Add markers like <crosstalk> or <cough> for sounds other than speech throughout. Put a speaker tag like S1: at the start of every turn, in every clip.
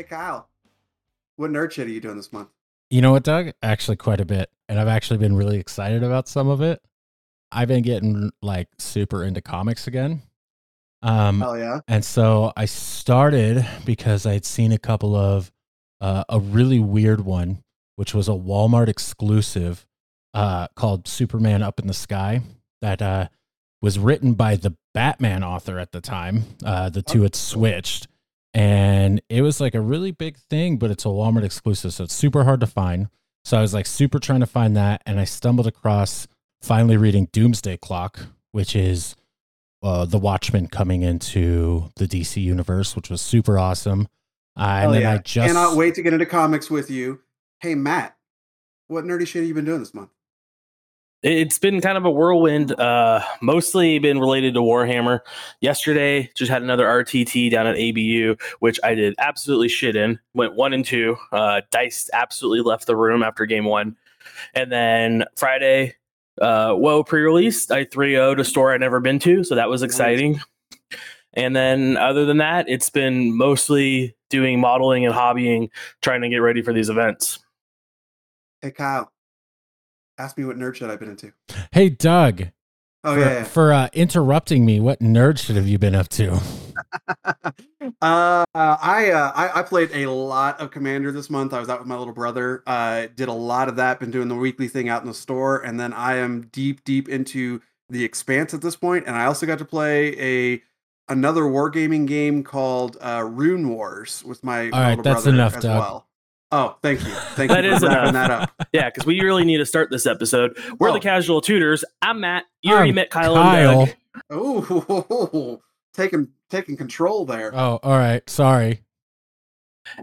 S1: Hey Kyle, what nerd shit are you doing this month?
S2: You know what, Doug? Actually, quite a bit. And I've actually been really excited about some of it. I've been getting like super into comics again. Um,
S1: Hell yeah.
S2: and so I started because I'd seen a couple of uh, a really weird one, which was a Walmart exclusive uh, called Superman Up in the Sky that uh, was written by the Batman author at the time. Uh, the two had switched, and it was like a really big thing, but it's a Walmart exclusive, so it's super hard to find. So I was like super trying to find that, and I stumbled across finally reading Doomsday Clock, which is uh, the Watchmen coming into the DC universe, which was super awesome. Uh, and then
S1: yeah.
S2: I just
S1: cannot wait to get into comics with you. Hey Matt, what nerdy shit have you been doing this month?
S3: It's been kind of a whirlwind, uh, mostly been related to Warhammer. Yesterday, just had another RTT down at ABU, which I did absolutely shit in. Went one and two. Uh, Dice absolutely left the room after game one. And then Friday, uh, WoW pre released. I 3 0 to a store I'd never been to. So that was exciting. And then, other than that, it's been mostly doing modeling and hobbying, trying to get ready for these events.
S1: Hey Kyle, ask me what nerd shit I've been into.
S2: hey Doug
S1: Oh
S2: for,
S1: yeah. yeah.
S2: for uh, interrupting me. What nerd shit have you been up to? <laughs>
S1: uh, I, uh, I I played a lot of Commander this month. I was out with my little brother. Uh, did a lot of that. Been doing the weekly thing out in the store, and then I am deep deep into the Expanse at this point. And I also got to play a another wargaming game called uh, Rune Wars with my
S2: All right,
S1: little
S2: that's
S1: brother
S2: enough,
S1: as
S2: Doug.
S1: well. Oh, thank you, thank
S3: That
S1: you
S3: is
S1: for wrapping
S3: enough.
S1: that up. <laughs>
S3: Yeah, because we really need to start this episode. We're
S1: Oh.
S3: the casual tutors. I'm Matt. You already
S2: I'm
S3: met Kyle,
S2: Kyle.
S3: and Doug.
S1: Oh, <laughs> taking taking control there.
S2: Oh, all right. Sorry.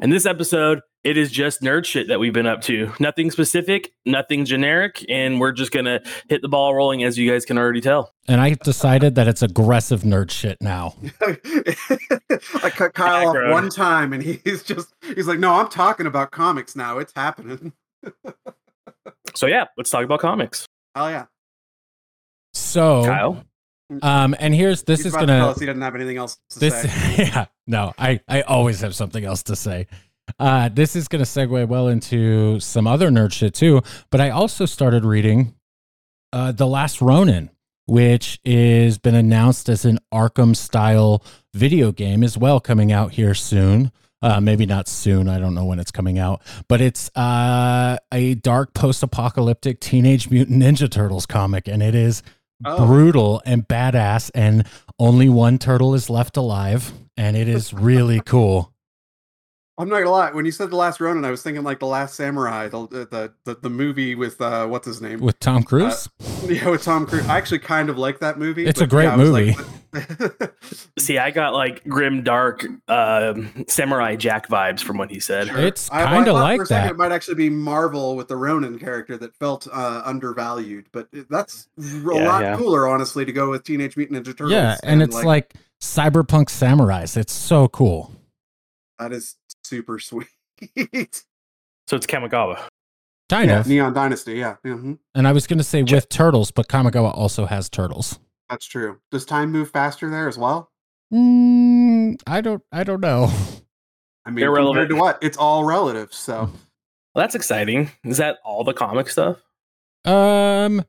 S3: And this episode, it is just nerd shit that we've been up to. Nothing specific, nothing generic, and we're just gonna hit the ball rolling, as you guys can already tell.
S2: And I decided that it's aggressive nerd shit now. <laughs>
S1: I cut Kyle off one time, and he's just he's like, "No, I'm talking about comics now. It's happening."
S3: So yeah, let's talk about comics.
S1: Oh yeah,
S2: So,
S3: Kyle,
S2: um, and here's this
S1: He's
S2: is
S1: about to tell
S2: gonna
S1: us he doesn't have anything else to
S2: this
S1: say. <laughs>
S2: yeah no I I always have something else to say. Uh, this is gonna segue well into some other nerd shit too. But I also started reading uh, the Last Ronin, which is been announced as an Arkham style video game as well, coming out here soon. Uh, maybe not soon. I don't know when it's coming out, but it's uh, a dark post-apocalyptic Teenage Mutant Ninja Turtles comic, and it is
S1: Oh.
S2: brutal and badass. And only one turtle is left alive, and it is really cool.
S1: I'm not gonna lie. When you said the last Ronin, I was thinking like the Last Samurai, the the the, the movie with uh, what's his name?
S2: With Tom Cruise,
S1: yeah, with Tom Cruise. I actually kind of like that movie.
S2: It's a great
S1: yeah,
S2: movie.
S1: Like,
S3: see, I got like grim, dark, um samurai Jack vibes from what he said.
S2: it's
S1: I- I
S2: kind of like
S1: for a second
S2: that.
S1: It might actually be Marvel with the Ronin character that felt uh, undervalued, but that's a
S3: Yeah,
S1: lot
S3: yeah.
S1: cooler, honestly, to go with Teenage Mutant Ninja Turtles.
S2: Yeah, and it's like, cyberpunk samurais. It's so cool.
S1: that is super sweet. <laughs>
S3: So it's Kamigawa.
S2: Kind
S1: yeah,
S2: of.
S1: Neon Dynasty. Yeah, mhm,
S2: And I was going to say with turtles, but Kamigawa also has turtles.
S1: that's true. Does time move faster there as well?
S2: Mm, I don't. I don't know. <laughs>
S1: I mean,
S3: Irrelevant.
S1: compared to what? It's all relative. So
S2: Mm.
S3: Well, that's exciting. Is that all the comic stuff?
S2: Um,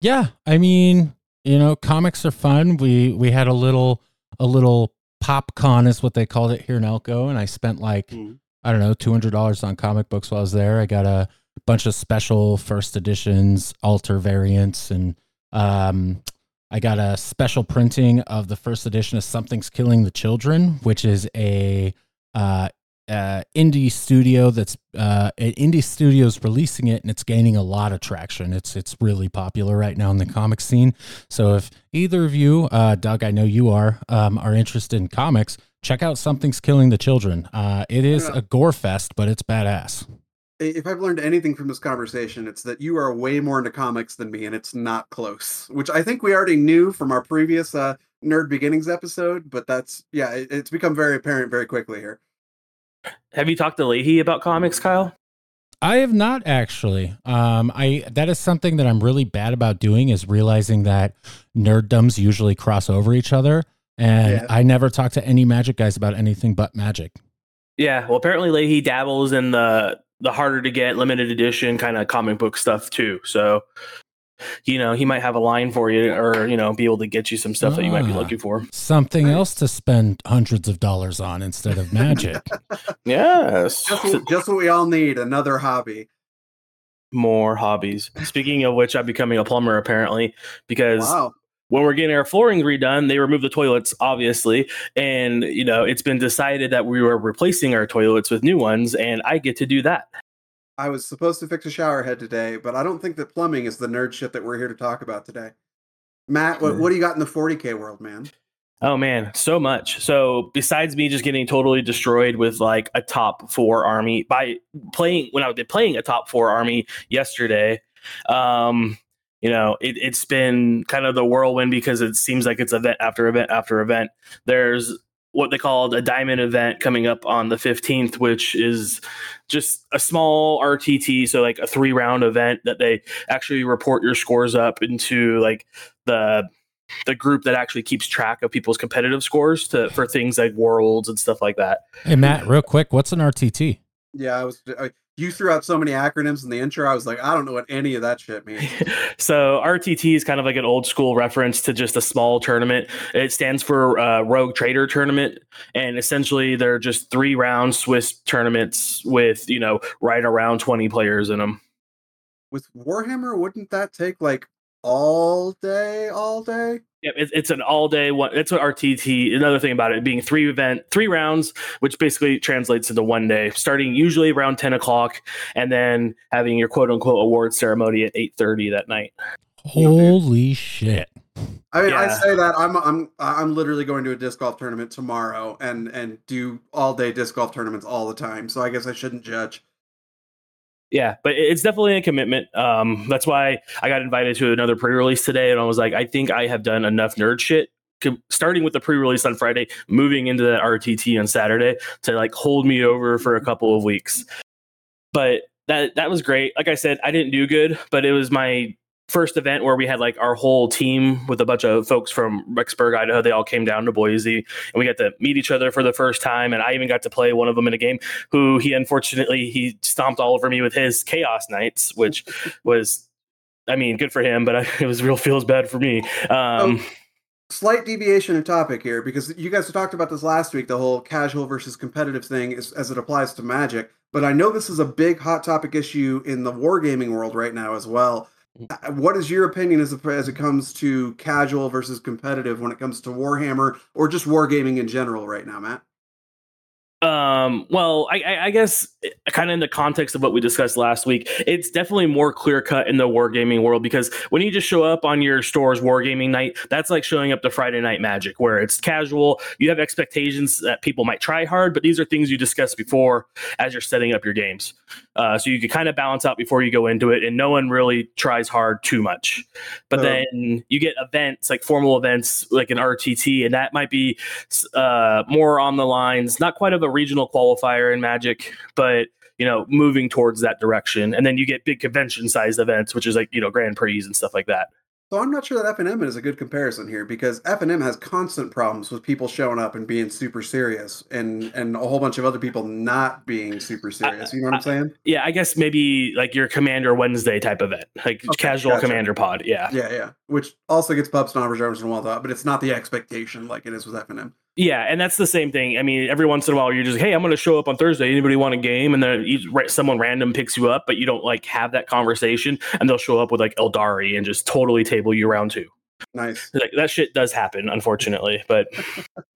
S2: yeah. I mean, you know, comics are fun. We we had a little a little pop con is what they called it here in Elko, and I spent like
S1: Mhm.
S2: I don't know two hundred dollars on comic books while I was there. I got a bunch of special first editions, alter variants, and um, I got a special printing of the first edition of Something's Killing the Children, which is a uh, uh, indie studio that's uh, an indie studio's releasing it and it's gaining a lot of traction. It's it's really popular right now in the comic scene. So if either of you, uh, Doug, I know you are, um, are interested in comics, check out Something's Killing the Children. Uh, it is a gore fest, but it's badass.
S1: if I've learned anything from this conversation, it's that you are way more into comics than me, and it's not close. Which I think we already knew from our previous uh, Nerd Beginnings episode, but that's yeah, it, it's become very apparent very quickly here.
S3: Have you talked to Leahy about comics, Kyle?
S2: I have not actually. Um, I that is something that I'm really bad about doing is realizing that nerddoms usually cross over each other, and
S1: Yeah.
S2: I never talk to any magic guys about anything but magic.
S3: Yeah, well, apparently Leahy dabbles in the the harder to get limited edition kind of comic book stuff too. So, you know, he might have a line for you, or you know, be able to get you some stuff that you might be
S2: Ah.
S3: looking for.
S2: Something else to spend hundreds of dollars on instead of magic. <laughs>
S3: Yes,
S1: Just, what- just what we all need another hobby.
S3: more hobbies. Speaking of which, I'm becoming a plumber apparently because
S1: Wow.
S3: when we're getting our flooring redone, they remove the toilets, obviously. And, you know, it's been decided that we were replacing our toilets with new ones, and I get to do that.
S1: I was supposed to fix a shower head today, but I don't think that plumbing is the nerd shit that we're here to talk about today. Matt, what, what do you got in the 40k world, man?
S3: Oh man, so much. So besides me just getting totally destroyed with like a top four army by playing when I was playing a top four army yesterday, um, you know, it, it's been kind of the whirlwind because it seems like it's event after event after event. There's what they called a diamond event coming up on the 15th, which is just a small RTT, so like a three round event that they actually report your scores up into like the the group that actually keeps track of people's competitive scores to for things like worlds and stuff like that.
S2: hey, Matt, real quick, what's an RTT?
S1: Yeah, I was. I, you threw out so many acronyms in the intro. I was like, I don't know what any of that shit means. <laughs>
S3: so RTT is kind of like an old school reference to just a small tournament. It stands for uh, Rogue Trader Tournament, and essentially they're just three round Swiss tournaments with you know right around twenty players in them.
S1: With Warhammer, wouldn't that take like all day, all day?
S3: Yeah, it's, it's an all day one. It's what RTT. Another thing about it being three event, three rounds, which basically translates into one day, starting usually around ten o'clock, and then having your quote unquote award ceremony at eight thirty that night.
S2: Holy shit.
S1: I mean, I say that I'm I'm I'm literally going to a disc golf tournament tomorrow and and do all day disc golf tournaments all the time. So I guess I shouldn't judge.
S3: Yeah, but it's definitely a commitment. Um, that's why I got invited to another pre-release today, and I was like, I think I have done enough nerd shit. Starting with the pre-release on Friday, moving into that RTT on Saturday to like hold me over for a couple of weeks. But that that was great. Like I said, I didn't do good, but it was my first event where we had like our whole team with a bunch of folks from Rexburg, Idaho. They all came down to Boise, and we got to meet each other for the first time. And I even got to play one of them in a game who he unfortunately he stomped all over me with his chaos knights which <laughs> was i mean good for him but I, it was real feels bad for me um
S1: Slight deviation in topic here because you guys talked about this last week, the whole casual versus competitive thing is, as it applies to Magic. But I know this is a big hot topic issue in the wargaming world right now as well. Uh, What is your opinion as as it comes to casual versus competitive when it comes to Warhammer or just wargaming in general right now, Matt?
S3: Um, well, I, I, I guess kind of in the context of what we discussed last week, it's definitely more clear cut in the wargaming world because when you just show up on your store's wargaming night, that's like showing up to Friday Night Magic, where it's casual. You have expectations that people might try hard, but these are things you discussed before as you're setting up your games. Uh, so you can kind of balance out before you go into it, and no one really tries hard too much. But
S1: So-
S3: then you get events like formal events like an RTT, and that might be uh, more on the lines, not quite of a regional qualifier in Magic, but you know, moving towards that direction. And then you get big convention sized events, which is like you know Grand Prix and stuff like that.
S1: So I'm not sure that FNM is a good comparison here because FNM has constant problems with people showing up and being super serious and and a whole bunch of other people not being super serious. You know what I'm saying?
S3: Yeah, I guess maybe like your Commander Wednesday type event, like
S1: Okay,
S3: casual
S1: gotcha.
S3: Commander Pod. Yeah.
S1: Yeah, yeah. Which also gets pub snobbers every once in a while, though, but it's not the expectation like it is with FNM.
S3: Yeah, and that's the same thing. I mean, every once in a while, you're just, hey, I'm going to show up on Thursday. Anybody want a game? And then you, someone random picks you up, but you don't like have that conversation, and they'll show up with like Aeldari and just totally table you round two.
S1: Nice.
S3: Like that shit does happen, unfortunately. But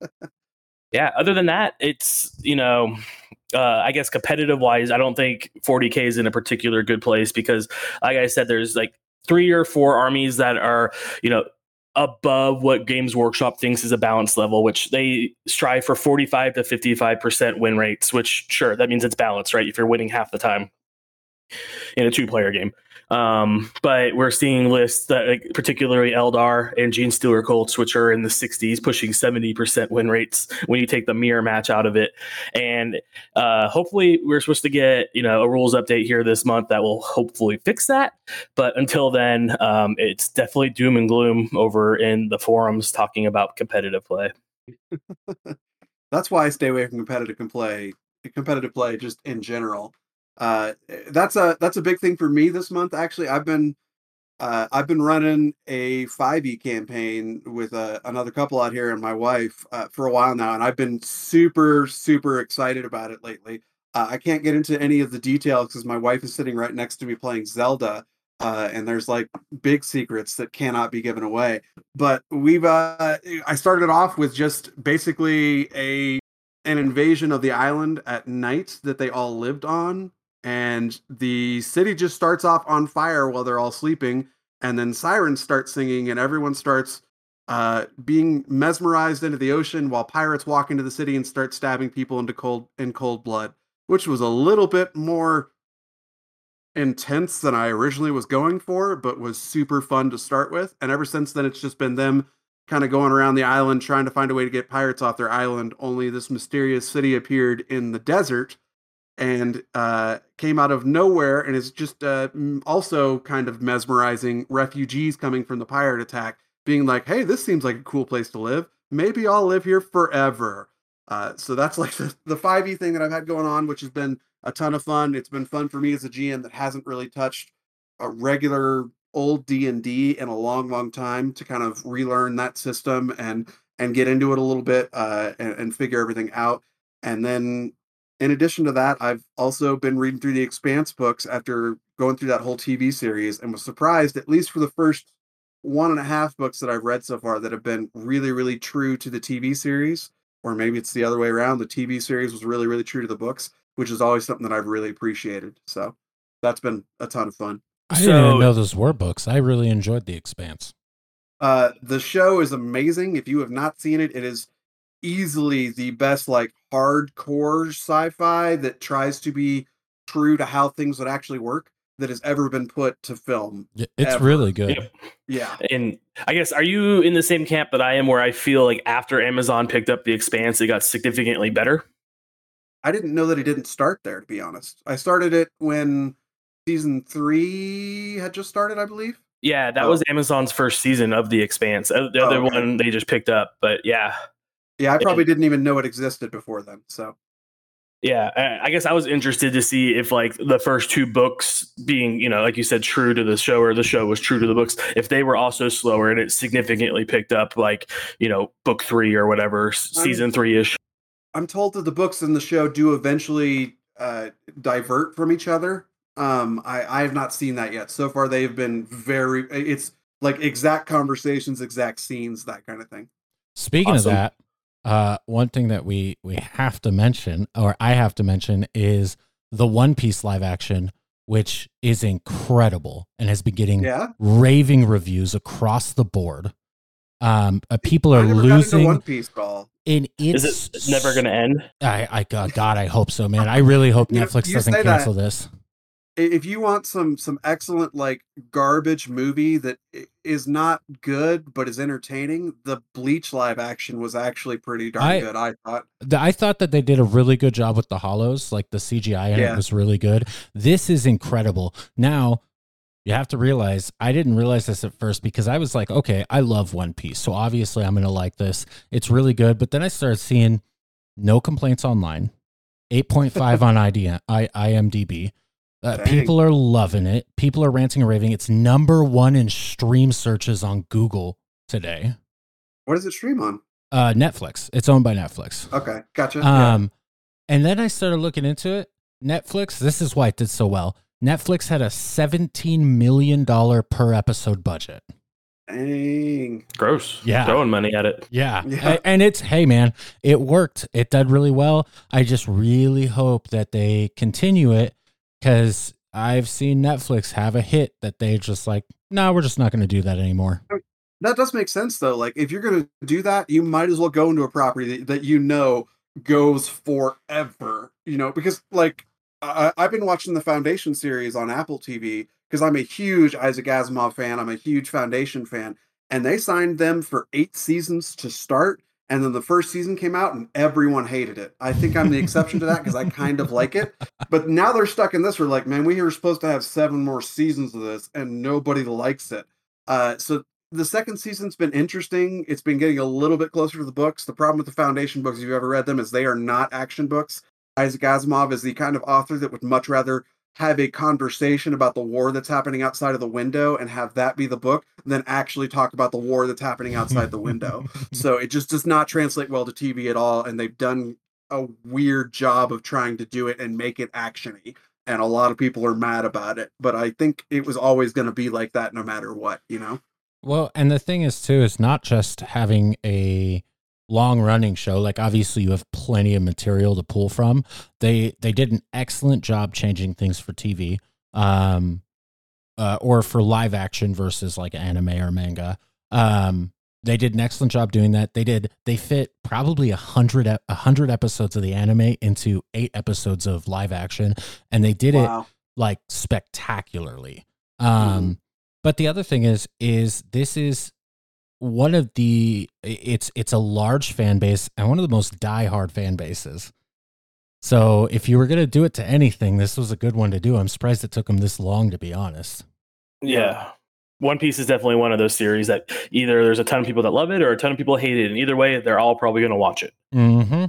S3: <laughs> yeah, other than that, it's you know, uh, I guess competitive wise, I don't think 40k is in a particular good place because, like I said, there's like three or four armies that are you know above what Games Workshop thinks is a balance level, which they strive for 45 to 55 percent win rates. Which sure, that means it's balanced, right? If you're winning half the time in a two-player game. Um, but we're seeing lists that, like, particularly Eldar and Genestealer Cults, which are in the 60s, pushing 70% win rates when you take the mirror match out of it. And uh, hopefully, we're supposed to get you know a rules update here this month that will hopefully fix that. But until then, um, it's definitely doom and gloom over in the forums talking about competitive play. <laughs>
S1: That's why I stay away from competitive play competitive play just in general. Uh, that's a that's a big thing for me this month. Actually, I've been uh, I've been running a 5e campaign with uh, another couple out here and my wife uh, for a while now, and I've been super super excited about it lately. Uh, I can't get into any of the details because my wife is sitting right next to me playing Zelda, uh, and there's like big secrets that cannot be given away. But we've uh, I started off with just basically a an invasion of the island at night that they all lived on and the city just starts off on fire while they're all sleeping and then sirens start singing and everyone starts uh, being mesmerized into the ocean while pirates walk into the city and start stabbing people into cold in cold blood which was a little bit more intense than i originally was going for but was super fun to start with. And ever since then it's just been them kind of going around the island trying to find a way to get pirates off their island only this mysterious city appeared in the desert and uh, came out of nowhere and is just uh, also kind of mesmerizing refugees coming from the pirate attack, being like, hey, this seems like a cool place to live. Maybe I'll live here forever. Uh, so that's like the, the 5e thing that I've had going on, which has been a ton of fun. It's been fun for me as a GM that hasn't really touched a regular old D&D in a long, long time to kind of relearn that system and and get into it a little bit uh, and, and figure everything out. And then in addition to that, I've also been reading through the Expanse books after going through that whole TV series and was surprised, at least for the first one and a half books that I've read so far, that have been really, really true to the TV series. Or maybe it's the other way around. The TV series was really, really true to the books, which is always something that I've really appreciated. So that's been a ton of fun.
S2: I didn't even know those were books. I really enjoyed The Expanse.
S1: Uh, the show is amazing. If you have not seen it, it is easily the best like hardcore sci-fi that tries to be true to how things would actually work that has ever been put to film.
S2: Y- It's
S1: Ever.
S2: really good.
S3: Yep.
S1: Yeah.
S3: And I guess are you in the same camp that I am, where I feel like after Amazon picked up the Expanse, it got significantly better?
S1: I didn't know that it didn't start there to be honest. I started it when season 3 had just started, I believe.
S3: Yeah, that
S1: Oh.
S3: was Amazon's first season of the Expanse. The
S1: Oh,
S3: other
S1: okay.
S3: one they just picked up, but yeah,
S1: Yeah, I
S3: And-
S1: probably didn't even know it existed before then. So,
S3: yeah. I- I guess I was interested to see if like the first two books being, you know, like you said, true to the show, or the show was true to the books, if they were also slower and it significantly picked up, like you know, book three or whatever, s- season three ish.
S1: I'm told that the books and the show do eventually uh, divert from each other. Um, I, I have not seen that yet. So far, they've been very. It's like exact conversations, exact scenes, that kind of thing.
S2: Speaking
S3: Awesome.
S2: of that, uh, one thing that we we have to mention, or I have to mention, is the One Piece live action, which is incredible and has been getting
S1: Yeah,
S2: raving reviews across the board. Um, uh, people
S1: I
S2: are
S1: never got into
S2: losing,
S1: One Piece at all.
S2: and it's
S3: Is it never going to end?
S2: I, I God, God, I hope so, man. I really hope
S1: You-
S2: Netflix
S1: you
S2: doesn't
S1: say that.
S2: cancel this.
S1: If you want some some excellent like garbage movie that is not good but is entertaining, the Bleach live action was actually pretty darn
S2: I-
S1: good. I thought.
S2: I thought that they did a really good job with the hollows, like the CGI in
S1: Yeah.
S2: it was really good. This is incredible. Now, you have to realize I didn't realize this at first because I was like, okay, I love One Piece, so obviously I'm going to like this. It's really good, but then I started seeing no complaints online, 8.5 on ID, I, IMDb. Uh, people are loving it. People are ranting and raving. It's number one in stream searches on Google today.
S1: What does it stream on?
S2: Uh, Netflix. It's owned by Netflix.
S1: Okay, gotcha. yeah.
S2: Um, and then I started looking into it. Netflix, this is why it did so well. Netflix had a $17 million per episode budget.
S1: Dang.
S3: Gross.
S2: Yeah.
S3: throwing money at it.
S2: Yeah.
S1: Yeah.
S2: And it's, hey, man, it worked. It did really well. I just really hope that they continue it because I've seen Netflix have a hit that they just like, no, we're just not going to do that anymore.
S1: Oh, that does make sense though. Like if you're gonna do that, you might as well go into a property that, that you know goes forever. You know, because like I, I've been watching the Foundation series on Apple TV because I'm a huge Isaac Asimov fan. I'm a huge Foundation fan, and they signed them for eight seasons to start. And then the first season came out, and everyone hated it. I think I'm the exception to that because I kind of like it. But now they're stuck in this. We're like, man, we were supposed to have seven more seasons of this, and nobody likes it. Uh, so the second season's been interesting. It's been getting a little bit closer to the books. The problem with the Foundation books, if you've ever read them, is they are not action books. Isaac Asimov is the kind of author that would much rather have a conversation about the war that's happening outside of the window and have that be the book and then actually talk about the war that's happening outside the window. <laughs> So it just does not translate well to TV at all. And they've done a weird job of trying to do it and make it actiony. And a lot of people are mad about it. But I think it was always going to be like that no matter what, you know?
S2: Well, and the thing is too is not just having a long running show like obviously you have plenty of material to pull from they they did an excellent job changing things for tv um uh, or for live action versus like anime or manga um they did an excellent job doing that they did they fit probably a hundred a hundred episodes of the anime into eight episodes of live action and they did wow. it like spectacularly um mm. but the other thing is is this is one of the it's it's a large fan base and one of the most diehard fan bases. So if you were gonna do it to anything, this was a good one to do. I'm surprised it took them this long, to be honest.
S3: Yeah. One Piece is definitely one of those series that either there's a ton of people that love it or a ton of people hate it, and either way, they're all probably going to watch it.
S2: Mm-hmm.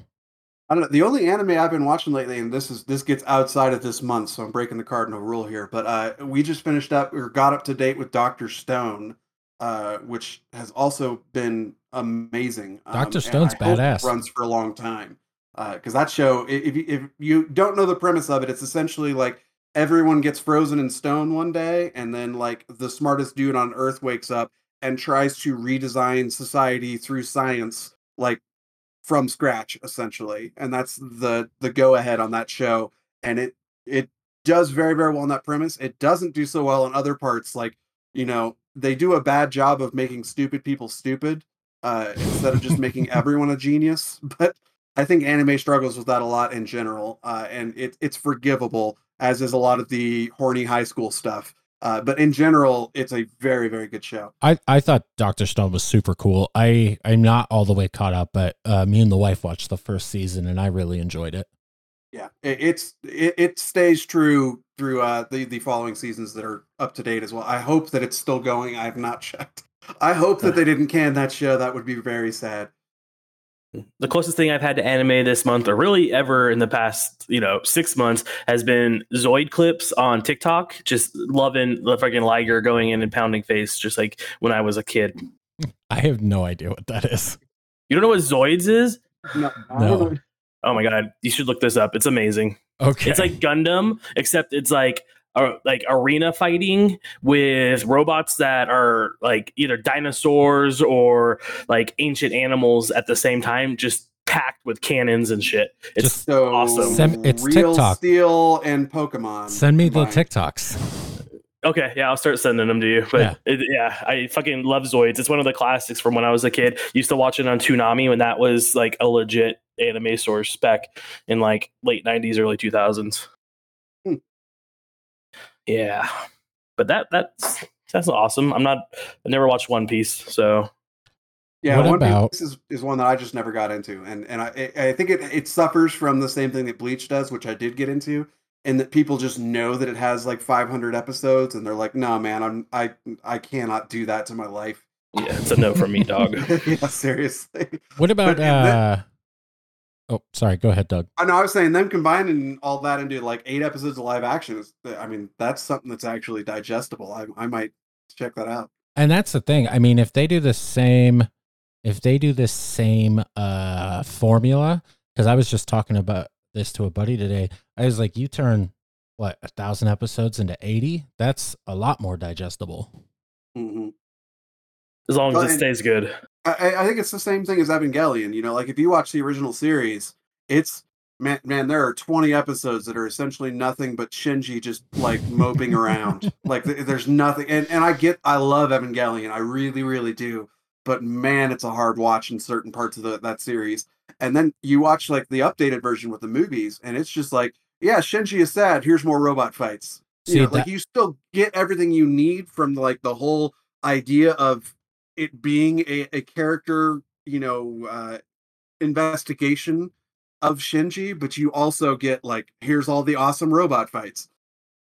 S1: I don't know. The only anime I've been watching lately, and this is this gets outside of this month, so I'm breaking the cardinal rule here. But uh, we just finished up or got up to date with Doctor Stone, uh, which has also been amazing.
S2: Doctor um, Stone's badass.
S1: runs for a long time because uh, that show, if you, if you don't know the premise of it, it's essentially like everyone gets frozen in stone one day, and then like the smartest dude on Earth wakes up and tries to redesign society through science, like from scratch, essentially. And that's the the go ahead on that show, and it it does very very well on that premise. It doesn't do so well in other parts, like you know they do a bad job of making stupid people stupid uh, instead of just making <laughs> everyone a genius. <laughs> But I think anime struggles with that a lot in general, uh, and it, it's forgivable, as is a lot of the horny high school stuff. Uh, but in general, it's a very, very good show.
S2: I, I thought Doctor Stone was super cool. I I'm not all the way caught up, but uh, me and the wife watched the first season, and I really enjoyed it.
S1: Yeah, it, it's it, it stays true through uh, the the following seasons that are up to date as well. I hope that it's still going. I have not <laughs> checked. I hope that they didn't can that show. That would be very sad.
S3: The closest thing I've had to anime this month, or really ever in the past, you know, six months, has been Zoid clips on TikTok. Just loving the freaking Liger going in and pounding face, just like when I was a kid. <laughs>
S2: I have no idea what that is.
S3: You don't know what Zoids is?
S1: No. no.
S3: Oh my god, you should look this up. It's amazing.
S2: Okay.
S3: It's like Gundam, except it's like uh, like arena fighting with robots that are like either dinosaurs or like ancient animals at the same time, just packed with cannons and shit. It's just so awesome.
S2: Send, it's Real TikTok.
S1: Steel and Pokemon.
S2: Send me the TikToks.
S3: Okay, yeah, I'll start sending them to you. But yeah. It, yeah, I fucking love Zoids. It's one of the classics from when I was a kid. Used to watch it on Toonami when that was like a legit anime source spec in like late '90s, early 2000s. Hmm. Yeah, but that that's that's awesome. I'm not. I never watched One Piece, so
S1: yeah, what One about... Piece is, is one that I just never got into, and and I I think it it suffers from the same thing that Bleach does, which I did get into, and that people just know that it has like 500 episodes and they're like no man i'm i i cannot do that to my life.
S3: Yeah it's a no for me dog. <laughs>
S1: Yeah seriously.
S2: What about but, uh then, oh sorry go ahead doug.
S1: I know i was saying them combining all that into like eight episodes of live action is i mean that's something that's actually digestible. I, I might check that out.
S2: And that's the thing i mean if they do the same if they do the same uh formula because i was just talking about this to a buddy today. I was like, you turn what a thousand episodes into 80 that's a lot more digestible.
S1: Mm-hmm.
S3: as long as it stays good.
S1: I, I, think it's the same thing as evangelion you know like if you watch the original series it's man man there are 20 episodes that are essentially nothing but shinji just like moping around. <laughs> Like there's nothing and, and i get i love evangelion i really really do but man it's a hard watch in certain parts of the, that series and then you watch like the updated version with the movies, and it's just like, yeah, Shinji is sad. Here's more robot fights. See, you know, that... like you still get everything you need from like the whole idea of it being a, a character, you know, uh, investigation of Shinji, but you also get like, here's all the awesome robot fights.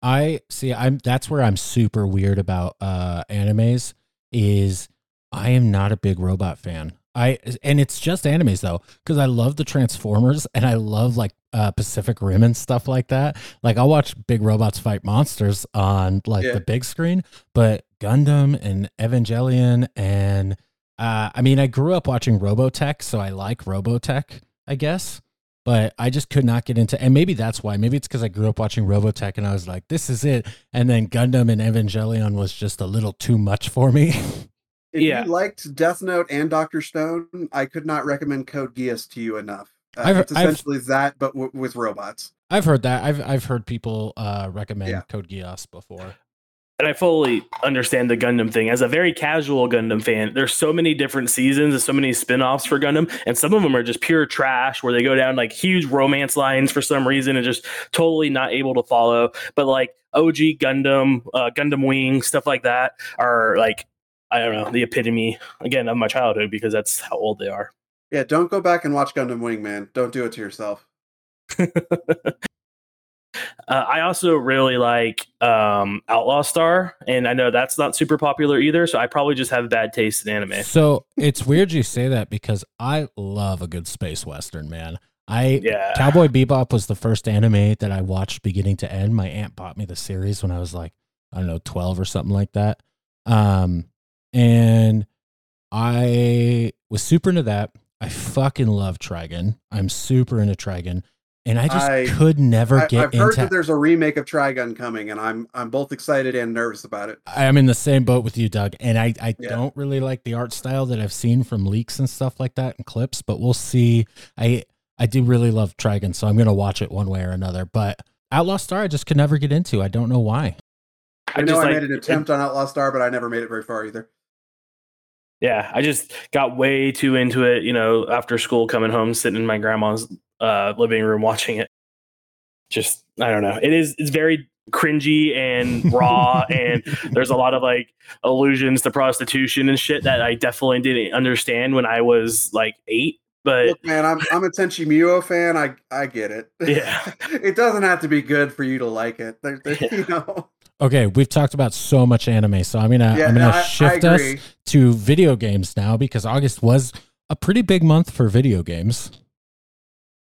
S2: I see. I'm that's where I'm super weird about uh animes. Is I am not a big robot fan. I and it's just animes though, because I love the Transformers and I love like uh, Pacific Rim and stuff like that. Like I'll watch big robots fight monsters on like
S1: Yeah.
S2: the big screen, but Gundam and Evangelion and uh, I mean I grew up watching Robotech, so I like Robotech, I guess. But I just could not get into, and maybe that's why. Maybe it's because I grew up watching Robotech, and I was like, "This is it." And then Gundam and Evangelion was just a little too much for me. <laughs>
S1: If
S3: Yeah.
S1: you liked Death Note and Doctor Stone, I could not recommend Code Geass to you enough. Uh,
S2: I've-
S1: it's
S2: I've-
S1: essentially that, but w- with robots.
S2: I've heard that. I've I've heard people uh, recommend
S1: Yeah.
S2: Code Geass before.
S3: and I fully understand the Gundam thing. As a very casual Gundam fan, there's so many different seasons and so many spin-offs for Gundam, and some of them are just pure trash where they go down like huge romance lines for some reason and just totally not able to follow. But like OG Gundam, uh, Gundam Wing, stuff like that are like I don't know, the epitome again of my childhood because that's how old they are.
S1: Yeah, don't go back and watch Gundam Wing, man. Don't do it to yourself. <laughs>
S3: Uh, I also really like um, Outlaw Star, and I know that's not super popular either. So I probably just have bad taste in anime.
S2: So it's weird you say that because I love a good space western, man. I
S3: Yeah,
S2: Cowboy Bebop was the first anime that I watched beginning to end. My aunt bought me the series when I was like, I don't know, 12 or something like that. Um, and I was super into that. I fucking love Trigun. I'm super into Trigun. And I just
S1: I-
S2: could never
S1: I,
S2: get
S1: I've heard
S2: into
S1: that there's a remake of Trigun coming, and I'm I'm both excited and nervous about it.
S2: I'm in the same boat with you, Doug. And I, I
S1: Yeah.
S2: don't really like the art style that I've seen from leaks and stuff like that and clips, but we'll see. I I do really love Trigun, so I'm gonna watch it one way or another. But Outlaw Star I just could never get into. I don't know why.
S1: I, know
S3: just
S1: I
S3: like-
S1: made an attempt on Outlaw Star, but I never made it very far either.
S3: Yeah, I just got way too into it, you know, after school coming home, sitting in my grandma's uh, living room watching it. Just I don't know. It is it's very cringy and raw <laughs> and there's a lot of like allusions to prostitution and shit that I definitely didn't understand when I was like 8, but
S1: Look, man, I'm I'm a Tenchi Muyo fan. I I get it.
S3: Yeah. <laughs>
S1: it doesn't have to be good for you to like it. There, there, <laughs> You know.
S2: Okay, we've talked about so much anime, so I'm gonna
S1: Yeah,
S2: I'm gonna
S1: I, I
S2: shift us to video games now because August was a pretty big month for video games.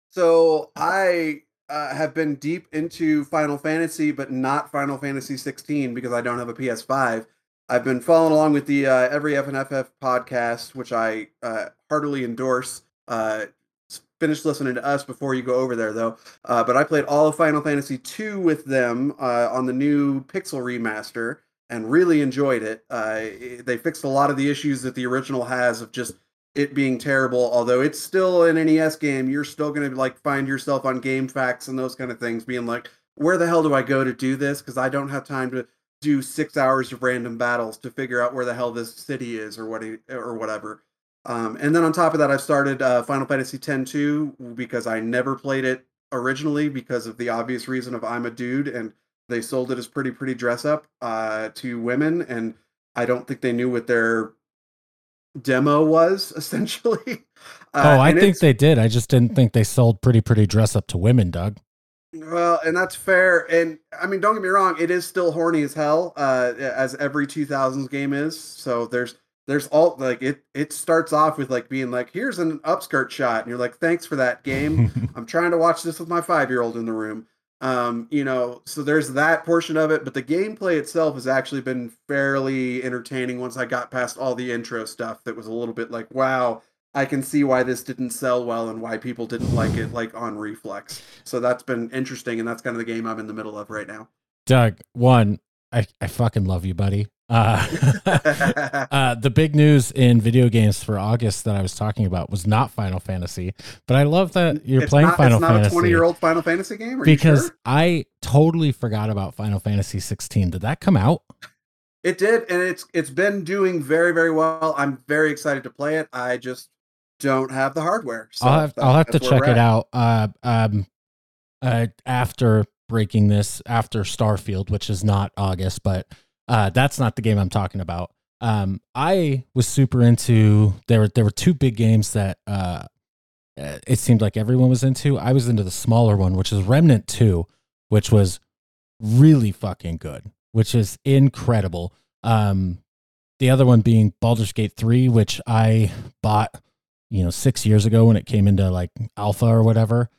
S1: So I uh, have been deep into Final Fantasy, but not Final Fantasy 16 because I don't have a PS5. I've been following along with the uh, Every FNFF podcast, which I uh, heartily endorse. Finish listening to us before you go over there, though. Uh, but I played all of Final Fantasy 2 with them uh, on the new Pixel remaster and really enjoyed it. Uh, they fixed a lot of the issues that the original has of just it being terrible. Although it's still an NES game, you're still going to like find yourself on GameFAQs and those kind of things, being like, "Where the hell do I go to do this?" Because I don't have time to do six hours of random battles to figure out where the hell this city is or what he, or whatever. Um, and then on top of that, I've started uh, Final Fantasy X-2 because I never played it originally because of the obvious reason of I'm a dude and they sold it as pretty pretty dress up uh, to women and I don't think they knew what their demo was <laughs> essentially. Uh,
S2: oh, I think they did. I just didn't think they sold pretty pretty dress up to women, Doug.
S1: Well, and that's fair. And I mean, don't get me wrong, it is still horny as hell, uh, as every 2000s game is. So there's there's all like it it starts off with like being like, here's an upskirt shot, and you're like, thanks for that game. <laughs> I'm trying to watch this with my five year old in the room. Um, you know, so there's that portion of it, but the gameplay itself has actually been fairly entertaining once I got past all the intro stuff that was a little bit like, wow, I can see why this didn't sell well and why people didn't like it like on reflex. So that's been interesting and that's kind of the game I'm in the middle of right now.
S2: Doug, one, I, I fucking love you, buddy. Uh, <laughs> uh, the big news in video games for August that I was talking about was not Final Fantasy, but I love that you're
S1: it's
S2: playing
S1: not,
S2: Final
S1: it's not
S2: Fantasy
S1: a 20 year old Final Fantasy game? Are
S2: because
S1: you sure?
S2: I totally forgot about Final Fantasy 16. Did that come out?
S1: It did, and it's it's been doing very, very well. I'm very excited to play it. I just don't have the hardware. So
S2: I'll have I'll have to check it out. Uh, um, uh, after breaking this, after Starfield, which is not August, but uh, that's not the game I'm talking about. Um, I was super into there. Were there were two big games that uh, uh, it seemed like everyone was into. I was into the smaller one, which is Remnant Two, which was really fucking good, which is incredible. Um, the other one being Baldur's Gate 3, which I bought you know, six years ago when it came into like alpha or whatever.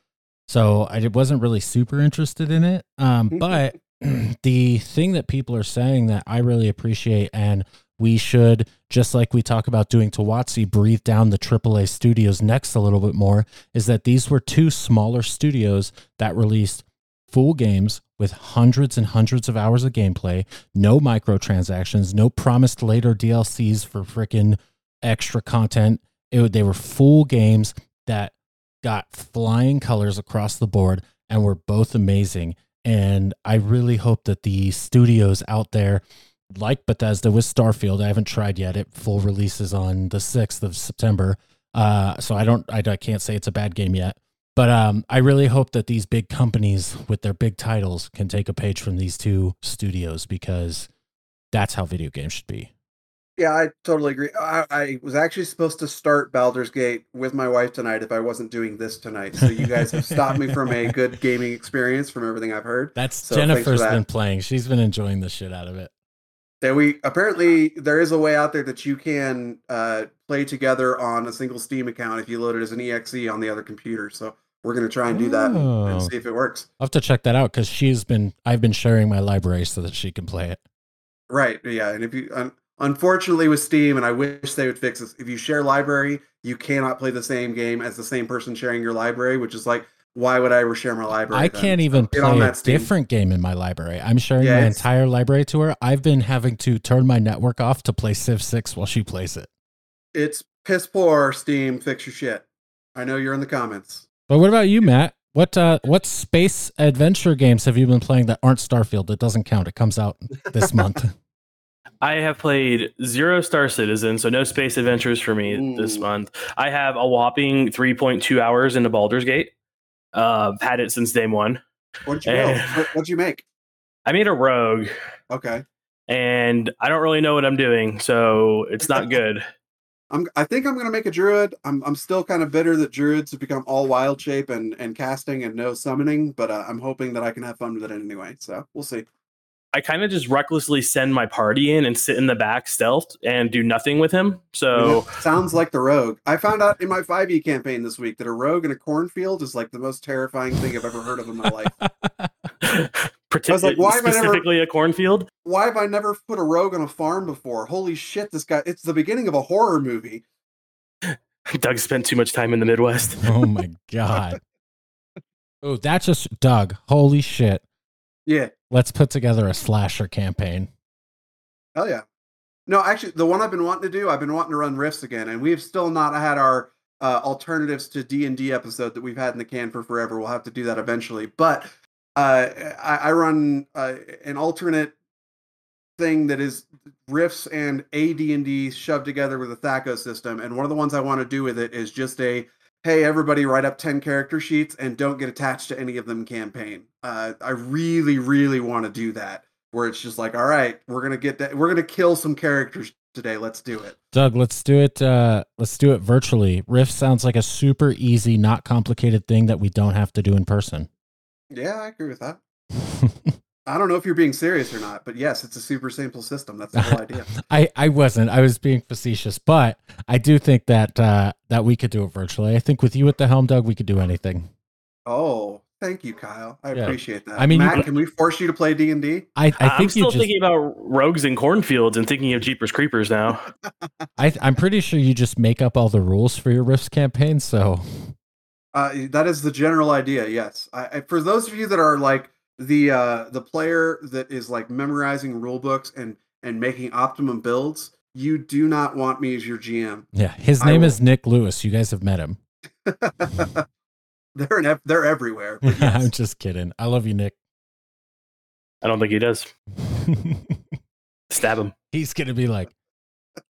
S2: So I wasn't really super interested in it. Um, <laughs> but <clears throat> the thing that people are saying that I really appreciate, and we should, just like we talk about doing to Tawatsi, breathe down the AAA studios next a little bit more, is that these were two smaller studios that released full games with hundreds and hundreds of hours of gameplay, no microtransactions, no promised later DLCs for freaking extra content. It, they were full games that got flying colors across the board and were both amazing. And I really hope that the studios out there, like Bethesda with Starfield, I haven't tried yet. It full releases on the 6th of September. Uh, so I don't, I, I can't say it's a bad game yet. But um, I really hope that these big companies with their big titles can take a page from these two studios because that's how video games should be.
S1: Yeah, I totally agree. I, I, was actually supposed to start Baldur's Gate with my wife tonight if I wasn't doing this tonight. So you guys have stopped me from a good gaming experience from everything I've heard.
S2: That's
S1: so
S2: Jennifer's
S1: that.
S2: been playing. She's been enjoying the shit out of it.
S1: Yeah, we apparently there is a way out there that you can uh, play together on a single Steam account if you load it as an exe on the other computer. So we're gonna try and do that and, and
S2: Oh.
S1: see if it works.
S2: I'll have to check that out because she's been, I've been sharing my library so that she can play it.
S1: Right. Yeah. And if you, un- unfortunately, with Steam, and I wish they would fix this, if you share library, you cannot play the same game as the same person sharing your library, which is like, why would I ever share my library?
S2: I
S1: then?
S2: can't
S1: So
S2: even
S1: on
S2: play a
S1: Steam.
S2: different game in my library. I'm sharing
S1: Yeah,
S2: my entire library to her. I've been having to turn my network off to play Civ 6 while she plays it.
S1: It's piss poor. Steam, fix your shit. I know you're in the comments.
S2: But what about you, Matt? What uh what space adventure games have you been playing that aren't Starfield? It doesn't count. It comes out this <laughs> month.
S3: I have played Zero Star Citizen, so no space adventures for me this month. I have a whopping 3.2 hours into Baldur's Gate. Uh, had it since day one.
S1: What'd you build? What, what'd you make?
S3: I made a rogue,
S1: Okay.
S3: and I don't really know what I'm doing, so it's not <laughs> good.
S1: I'm, I think I'm gonna make a druid. I'm I'm still kind of bitter that druids have become all wild shape and, and casting and no summoning, but uh, I'm hoping that I can have fun with it anyway. So we'll see.
S3: I kind of just recklessly send my party in and sit in the back stealth and do nothing with him. So
S1: sounds like the rogue. I found out in my 5e campaign this week that a rogue in a cornfield is like the most terrifying thing I've ever heard of in my life. <laughs> <laughs>
S3: partic-
S1: I was like, why have I never-
S3: specifically a cornfield.
S1: Why have I never put a rogue on a farm before? Holy shit, this guy it's the beginning of a horror movie. <laughs>
S3: Doug spent too much time in the Midwest.
S2: oh my god. Oh, that's just Doug. Holy shit.
S1: Yeah.
S2: Let's put together a slasher campaign.
S1: Hell yeah. No, actually, the one I've been wanting to do, I've been wanting to run Rifts again, and we've still not had our uh, alternatives to D and D episode that we've had in the can for forever. We'll have to do that eventually. But uh, I, I run uh, an alternate thing that is Rifts and a D and D shoved together with a THAC0 system. And one of the ones I want to do with it is just a hey everybody write up 10 character sheets and don't get attached to any of them campaign uh, i really really want to do that where it's just like all right we're gonna get that we're gonna kill some characters today let's do it
S2: Doug, let's do it uh let's do it virtually. Rift sounds like a super easy, not complicated thing that we don't have to do in person.
S1: yeah i agree with that <laughs> i don't know if you're being serious or not but yes it's a super simple system that's the whole idea <laughs>
S2: I I wasn't. I was being facetious, but I do think that uh that we could do it virtually. I think with you at the helm, Doug, we could do anything.
S1: oh thank you kyle i
S2: Yeah.
S1: appreciate that
S2: I mean,
S1: matt
S2: could-
S1: can we force you to play d&d
S2: I, I
S3: I am still
S2: just
S3: thinking about rogues and cornfields and thinking of Jeepers Creepers now. <laughs>
S2: I I'm pretty sure you just make up all the rules for your Rifts campaign, so
S1: Uh, that is the general idea. Yes. I, I, for those of you that are like the uh, the player that is like memorizing rule books and and making optimum builds, you do not want me as your GM.
S2: yeah. His name is Nick Lewis. You guys have met him. <laughs>
S1: they're in, ev- they're everywhere. but <laughs>
S2: I'm just kidding. I love you, Nick.
S3: I don't think he does. <laughs> Stab him.
S2: He's gonna be like,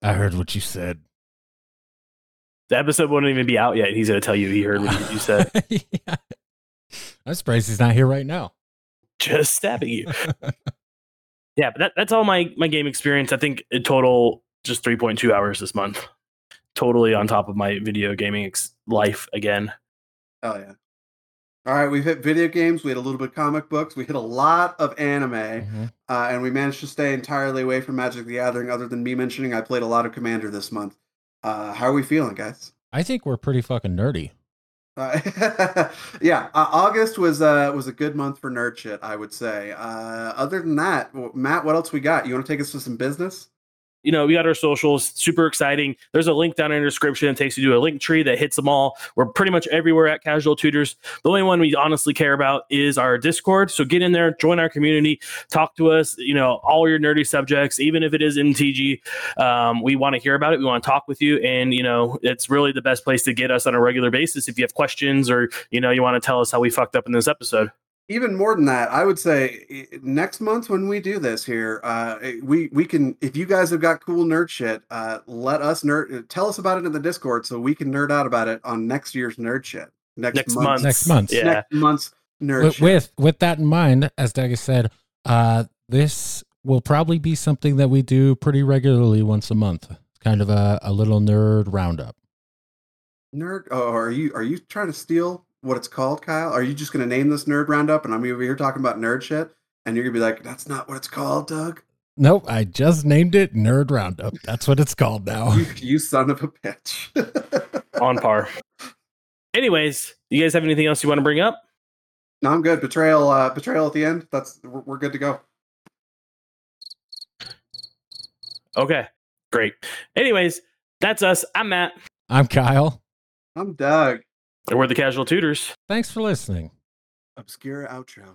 S2: I heard what you said.
S3: The episode won't even be out yet. He's going to tell you he heard what you said.
S2: yeah. I'm surprised he's not here right now.
S3: Just stabbing you. <laughs> Yeah, but that, that's all my my game experience. I think in total just 3.2 hours this month. Totally on top of my video gaming ex- life again.
S1: Oh yeah. All right, we've hit video games. We had a little bit of comic books. We hit a lot of anime,
S2: Mhm.
S1: uh, and we managed to stay entirely away from Magic the Gathering. Other than me mentioning, I played a lot of Commander this month. Uh, how are we feeling, guys?
S2: I think we're pretty fucking nerdy.
S1: Uh, <laughs> yeah, uh, August was uh, was a good month for nerd shit, I would say. Uh, other than that, Matt, what else we got? You want to take us to some business?
S3: You know, we got our socials, super exciting. There's a link down in the description that takes you to a link tree that hits them all. We're pretty much everywhere at Casual Tutors. The only one we honestly care about is our Discord. So get in there, join our community, talk to us, you know, all your nerdy subjects, even if it is MTG. Um, we want to hear about it. We want to talk with you. And, you know, it's really the best place to get us on a regular basis if you have questions or, you know, you want to tell us how we fucked up in this episode.
S1: Even more than that, I would say next month when we do this here, uh, we we can if you guys have got cool nerd shit, uh, let us nerd tell us about it in the Discord so we can nerd out about it on next year's nerd shit. Next,
S3: Next
S1: month's-
S3: month.
S2: Next month.
S3: Yeah.
S1: Next month's nerd
S2: with,
S1: shit.
S2: with with that in mind, as Doug has said, uh, this will probably be something that we do pretty regularly once a month. Kind of a, a little nerd roundup.
S1: Nerd? Oh, are you are you trying to steal what it's called, Kyle? Are you just going to name this nerd roundup, and I'm over here talking about nerd shit, and you're gonna be like, "That's not what it's called, Doug."
S2: Nope, I just named it Nerd Roundup. That's what it's called now.
S1: You, you son of a bitch. <laughs>
S3: On par. Anyways, you guys have anything else you want to bring up?
S1: no, I'm good. Betrayal, uh, betrayal at the end. That's we're, we're good to go.
S3: Okay, great. Anyways, that's us. I'm Matt,
S2: I'm Kyle.
S1: I'm Doug.
S3: And we're the Casual Tutors.
S2: Thanks for listening.
S1: Obscure outro.